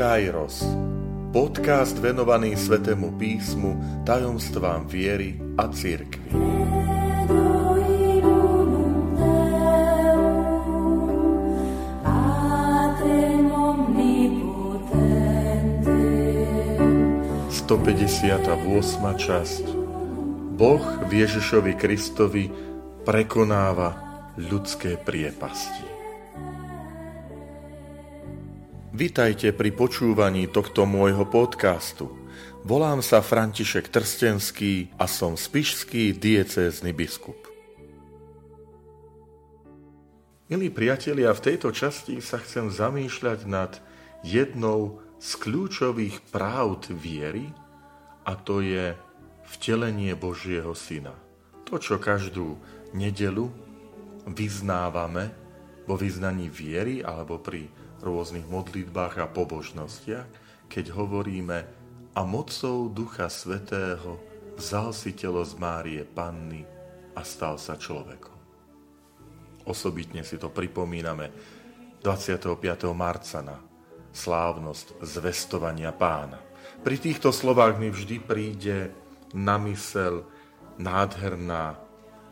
Kairos. Podcast venovaný Svetému písmu, tajomstvám viery a církvy. 58. časť Boh Ježišovi Kristovi prekonáva ľudské priepasti. Vitajte pri počúvaní tohto môjho podcastu. Volám sa František Trstenský a som spišský diecézny biskup. Milí priatelia, v tejto časti sa chcem zamýšľať nad jednou z kľúčových právd viery a to je vtelenie Božieho Syna. To, čo každú nedelu vyznávame vo vyznaní viery alebo pri rôznych modlitbách a pobožnostiach, keď hovoríme a mocou Ducha Svetého vzal si telo z Márie Panny a stal sa človekom. Osobitne si to pripomíname 25. marca na slávnosť zvestovania pána. Pri týchto slovách mi vždy príde na mysel nádherná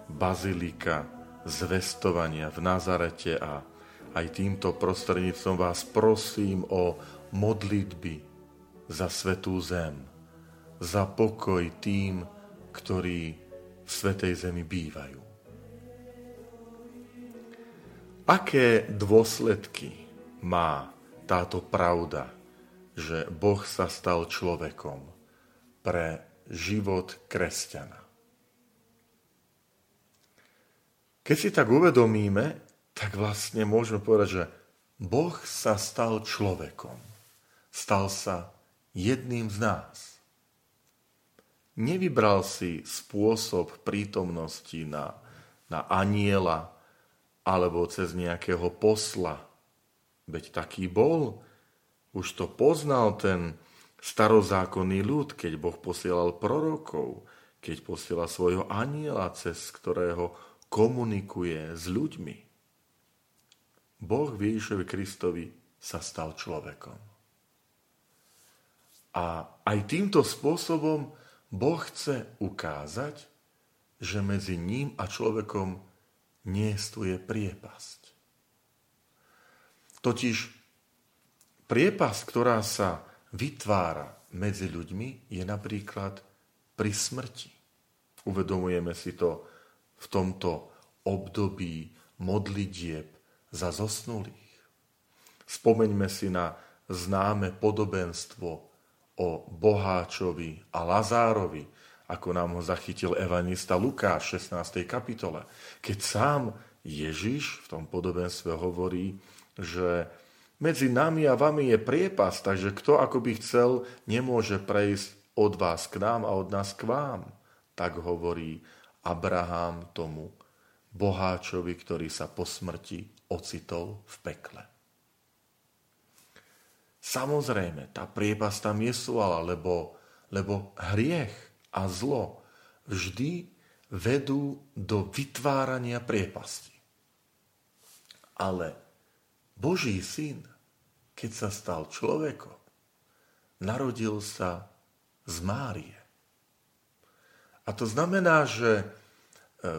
bazilika zvestovania v Nazarete a aj týmto prostredníctvom vás prosím o modlitby za svetú zem, za pokoj tým, ktorí v svetej zemi bývajú. Aké dôsledky má táto pravda, že Boh sa stal človekom pre život kresťana? Keď si tak uvedomíme, tak vlastne môžeme povedať, že Boh sa stal človekom. Stal sa jedným z nás. Nevybral si spôsob prítomnosti na, na aniela alebo cez nejakého posla. Veď taký bol. Už to poznal ten starozákonný ľud, keď Boh posielal prorokov, keď posiela svojho aniela, cez ktorého komunikuje s ľuďmi. Boh v Ježišovi Kristovi sa stal človekom. A aj týmto spôsobom Boh chce ukázať, že medzi ním a človekom niestuje priepasť. Totiž priepasť, ktorá sa vytvára medzi ľuďmi, je napríklad pri smrti. Uvedomujeme si to v tomto období modlitieb za zosnulých. Spomeňme si na známe podobenstvo o Boháčovi a Lazárovi, ako nám ho zachytil evanista Lukáš v 16. kapitole. Keď sám Ježiš v tom podobenstve hovorí, že medzi nami a vami je priepas, takže kto ako by chcel, nemôže prejsť od vás k nám a od nás k vám. Tak hovorí Abraham tomu boháčovi, ktorý sa po smrti ocitol v pekle. Samozrejme, tá priepas tam nesúala, lebo, lebo hriech a zlo vždy vedú do vytvárania priepasti. Ale Boží syn, keď sa stal človekom, narodil sa z Márie. A to znamená, že e,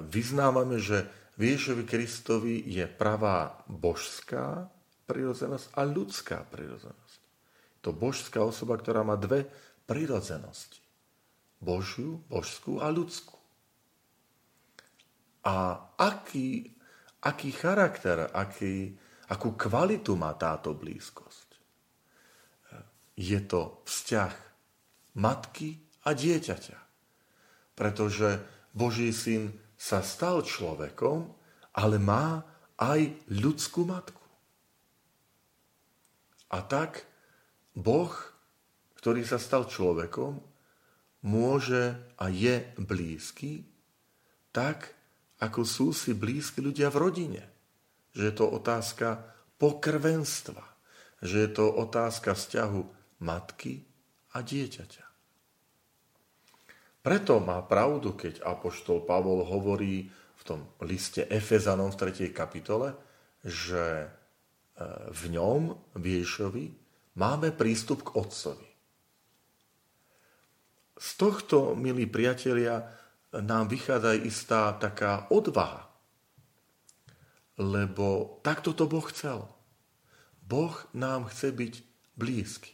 vyznávame, že v Ježovi Kristovi je pravá božská prirodzenosť a ľudská prirodzenosť. To božská osoba, ktorá má dve prirodzenosti. Božiu, božskú a ľudskú. A aký, aký charakter, aký, akú kvalitu má táto blízkosť? Je to vzťah matky a dieťaťa. Pretože Boží syn sa stal človekom, ale má aj ľudskú matku. A tak Boh, ktorý sa stal človekom, môže a je blízky, tak ako sú si blízki ľudia v rodine. Že je to otázka pokrvenstva, že je to otázka vzťahu matky a dieťaťa. Preto má pravdu, keď apoštol Pavol hovorí tom liste Efezanom v 3. kapitole, že e, v ňom, v Ježovi, máme prístup k Otcovi. Z tohto, milí priatelia, nám vychádza istá taká odvaha. Lebo takto to Boh chcel. Boh nám chce byť blízky.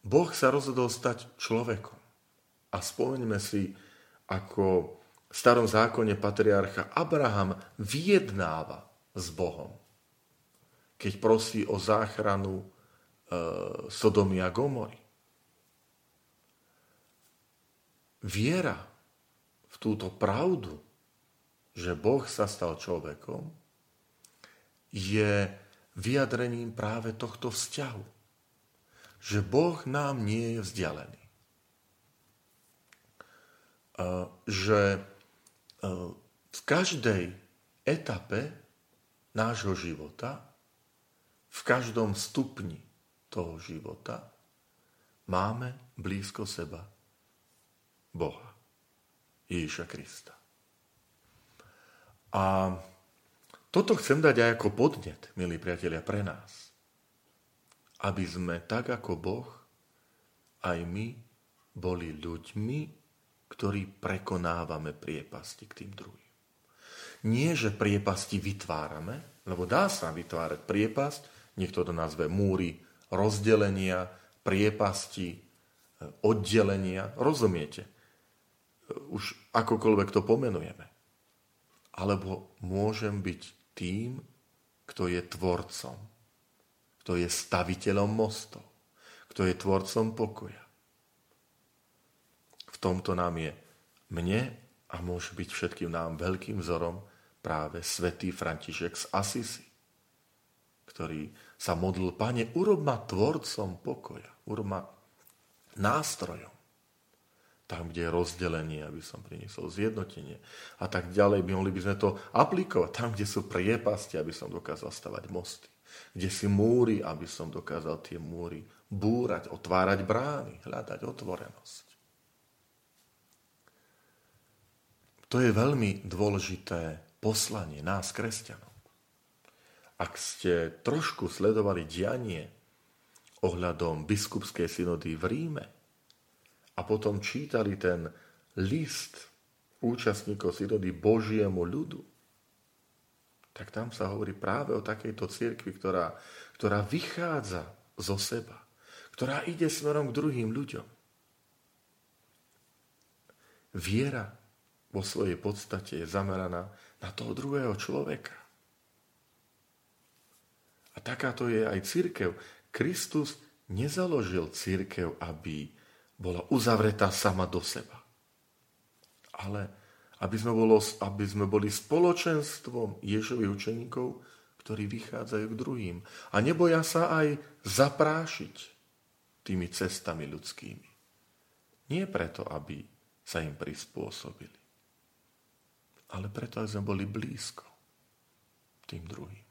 Boh sa rozhodol stať človekom. A spomeňme si, ako starom zákone patriarcha Abraham vyjednáva s Bohom, keď prosí o záchranu e, Sodomy a Gomory. Viera v túto pravdu, že Boh sa stal človekom, je vyjadrením práve tohto vzťahu. Že Boh nám nie je vzdialený že v každej etape nášho života, v každom stupni toho života máme blízko seba Boha, Ježiša Krista. A toto chcem dať aj ako podnet, milí priatelia, pre nás. Aby sme tak ako Boh, aj my boli ľuďmi, ktorí prekonávame priepasti k tým druhým. Nie, že priepasti vytvárame, lebo dá sa vytvárať priepasť, niekto to nazve múry, rozdelenia, priepasti, e, oddelenia, rozumiete? E, už akokoľvek to pomenujeme. Alebo môžem byť tým, kto je tvorcom, kto je staviteľom mostov, kto je tvorcom pokoja tomto nám je mne a môže byť všetkým nám veľkým vzorom práve svätý František z Asisi, ktorý sa modlil, Pane, urob ma tvorcom pokoja, urob ma nástrojom. Tam, kde je rozdelenie, aby som priniesol zjednotenie a tak ďalej, by mohli by sme to aplikovať. Tam, kde sú priepasti, aby som dokázal stavať mosty. Kde si múry, aby som dokázal tie múry búrať, otvárať brány, hľadať otvorenosť. To je veľmi dôležité poslanie nás, kresťanov. Ak ste trošku sledovali dianie ohľadom biskupskej synody v Ríme a potom čítali ten list účastníkov synody Božiemu ľudu, tak tam sa hovorí práve o takejto cirkvi, ktorá, ktorá vychádza zo seba, ktorá ide smerom k druhým ľuďom. Viera vo svojej podstate je zameraná na toho druhého človeka. A takáto je aj církev. Kristus nezaložil církev, aby bola uzavretá sama do seba. Ale aby sme, bolo, aby sme boli spoločenstvom Ježových učeníkov, ktorí vychádzajú k druhým. A neboja sa aj zaprášiť tými cestami ľudskými. Nie preto, aby sa im prispôsobili ale preto, aby sme boli blízko tým druhým.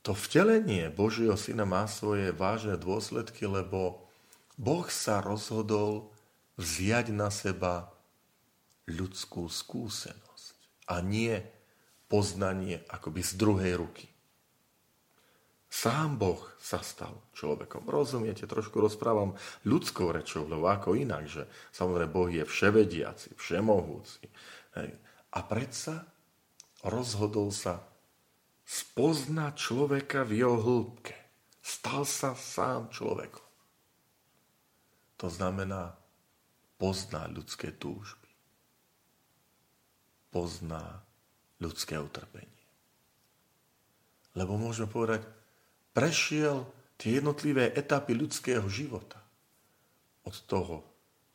To vtelenie Božieho Syna má svoje vážne dôsledky, lebo Boh sa rozhodol vziať na seba ľudskú skúsenosť a nie poznanie akoby z druhej ruky. Sám Boh sa stal človekom. Rozumiete, trošku rozprávam ľudskou rečou, lebo ako inak, že samozrejme Boh je vševediaci, všemohúci. Hej. A predsa rozhodol sa spoznať človeka v jeho hĺbke. Stal sa sám človekom. To znamená, pozná ľudské túžby. Pozná ľudské utrpenie. Lebo môžeme povedať, prešiel tie jednotlivé etapy ľudského života. Od toho,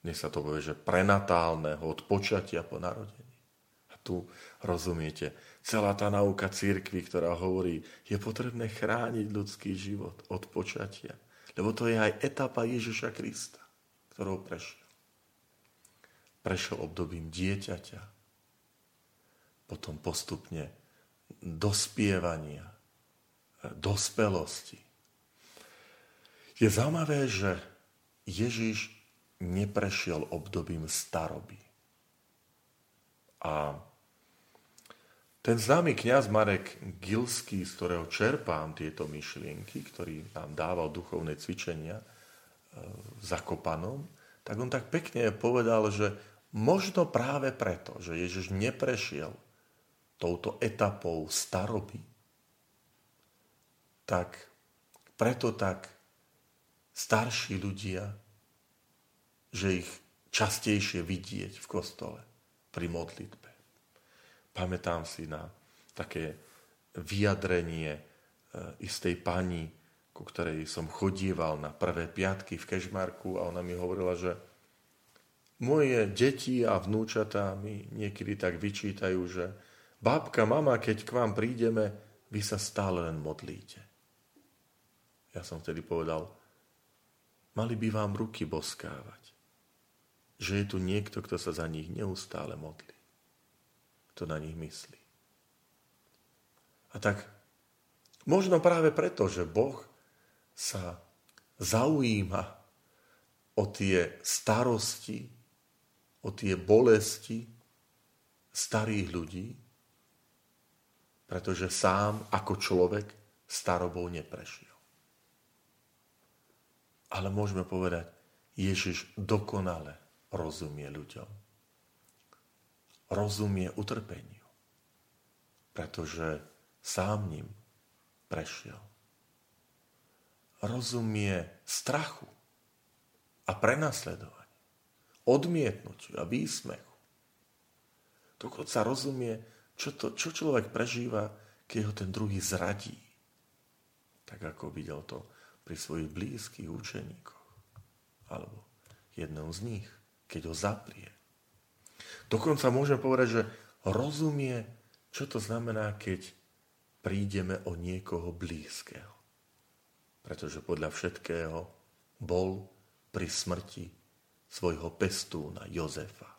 dnes sa to povie, že prenatálneho, od počatia po narodení. A tu rozumiete, celá tá nauka církvy, ktorá hovorí, je potrebné chrániť ľudský život od počatia. Lebo to je aj etapa Ježiša Krista, ktorou prešiel. Prešiel obdobím dieťaťa, potom postupne dospievania, dospelosti. Je zaujímavé, že Ježiš neprešiel obdobím staroby. A Ten známy kňaz Marek Gilský, z ktorého čerpám tieto myšlienky, ktorý nám dával duchovné cvičenia e, v Zakopanom, tak on tak pekne povedal, že možno práve preto, že Ježiš neprešiel touto etapou staroby, tak preto tak starší ľudia, že ich častejšie vidieť v kostole pri modlitbe. Pamätám si na také vyjadrenie e, istej pani, ku ktorej som chodíval na prvé piatky v Kešmarku a ona mi hovorila, že moje deti a vnúčatá mi niekedy tak vyčítajú, že babka, mama, keď k vám prídeme, vy sa stále len modlíte. Ja som vtedy povedal, mali by vám ruky boskávať, že je tu niekto, kto sa za nich neustále modlí, kto na nich myslí. A tak možno práve preto, že Boh sa zaujíma o tie starosti, o tie bolesti starých ľudí, pretože sám ako človek starobou neprešiel. Ale môžeme povedať, Ježiš dokonale rozumie ľuďom. Rozumie utrpeniu, pretože sám ním prešiel. Rozumie strachu a prenasledovaniu, odmietnutiu a výsmechu. Dokonca rozumie, čo, to, čo človek prežíva, keď ho ten druhý zradí. Tak ako videl to pri svojich blízkych učeníkoch. Alebo jedného z nich, keď ho zaprie. Dokonca môžeme povedať, že rozumie, čo to znamená, keď prídeme o niekoho blízkeho. Pretože podľa všetkého bol pri smrti svojho pestúna Jozefa.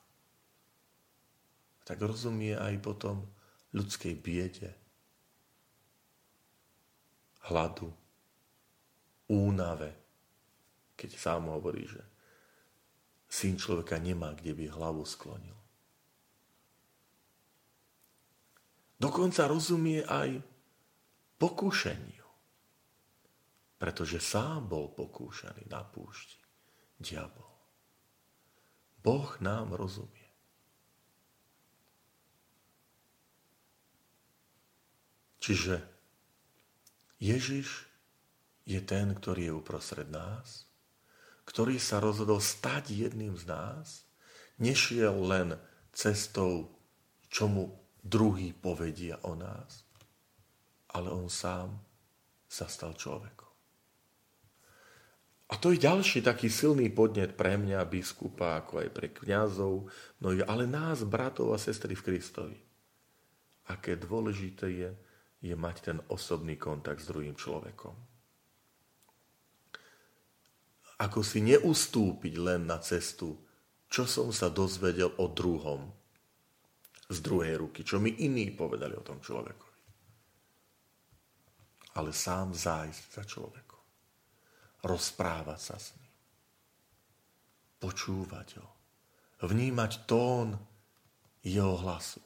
Tak rozumie aj potom ľudskej biede, hladu, únave, keď sám hovorí, že syn človeka nemá, kde by hlavu sklonil. Dokonca rozumie aj pokúšeniu, pretože sám bol pokúšaný na púšti, diabol. Boh nám rozumie. Čiže Ježiš je ten, ktorý je uprostred nás, ktorý sa rozhodol stať jedným z nás, nešiel len cestou, čomu druhý povedia o nás, ale on sám sa stal človekom. A to je ďalší taký silný podnet pre mňa, biskupa, ako aj pre kňazov, no ale nás, bratov a sestry v Kristovi. Aké dôležité je, je mať ten osobný kontakt s druhým človekom ako si neustúpiť len na cestu, čo som sa dozvedel o druhom z druhej ruky, čo mi iní povedali o tom človekovi. Ale sám zájsť za človekom. Rozprávať sa s ním. Počúvať ho. Vnímať tón jeho hlasu.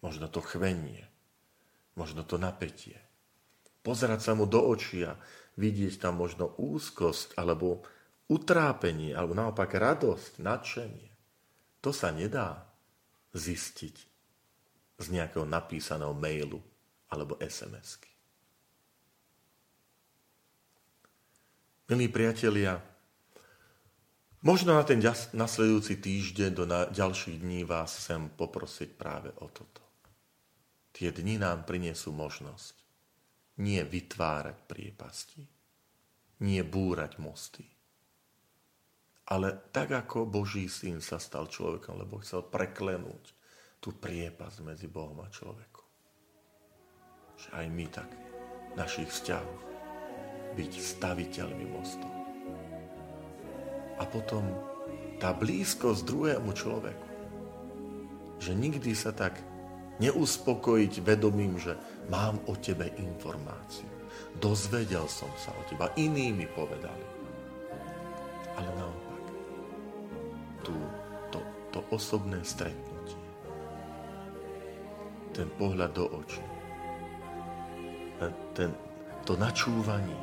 Možno to chvenie, možno to napätie. Pozerať sa mu do očí a vidieť tam možno úzkosť alebo utrápenie, alebo naopak radosť, nadšenie. To sa nedá zistiť z nejakého napísaného mailu alebo SMS-ky. Milí priatelia, možno na ten nasledujúci týždeň do na ďalších dní vás chcem poprosiť práve o toto. Tie dni nám prinesú možnosť nie vytvárať priepasti, nie búrať mosty. Ale tak ako Boží syn sa stal človekom, lebo chcel preklenúť tú priepasť medzi Bohom a človekom. Že aj my tak v našich vzťahoch byť staviteľmi mostov. A potom tá blízkosť druhému človeku, že nikdy sa tak neuspokojiť vedomím, že mám o tebe informáciu. Dozvedel som sa o teba, iní mi povedali. Ale naopak, tú, to, to osobné stretnutie. ten pohľad do očí, ten, to načúvanie,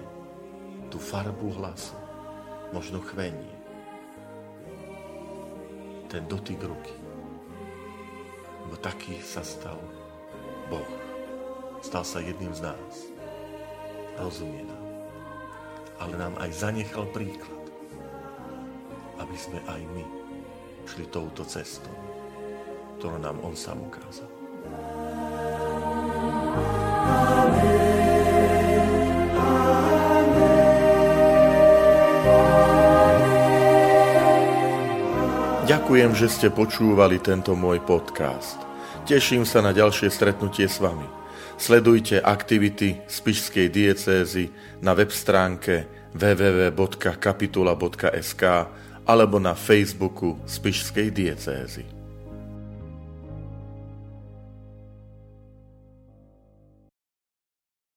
tú farbu hlasu, možno chvenie, ten dotyk ruky. Taký sa stal Boh. Stal sa jedným z nás. Rozumie nám. Ale nám aj zanechal príklad, aby sme aj my šli touto cestou, ktorú nám On sám ukázal. Ďakujem, že ste počúvali tento môj podcast. Teším sa na ďalšie stretnutie s vami. Sledujte aktivity Spišskej diecézy na web stránke www.kapitula.sk alebo na Facebooku Spišskej diecézy.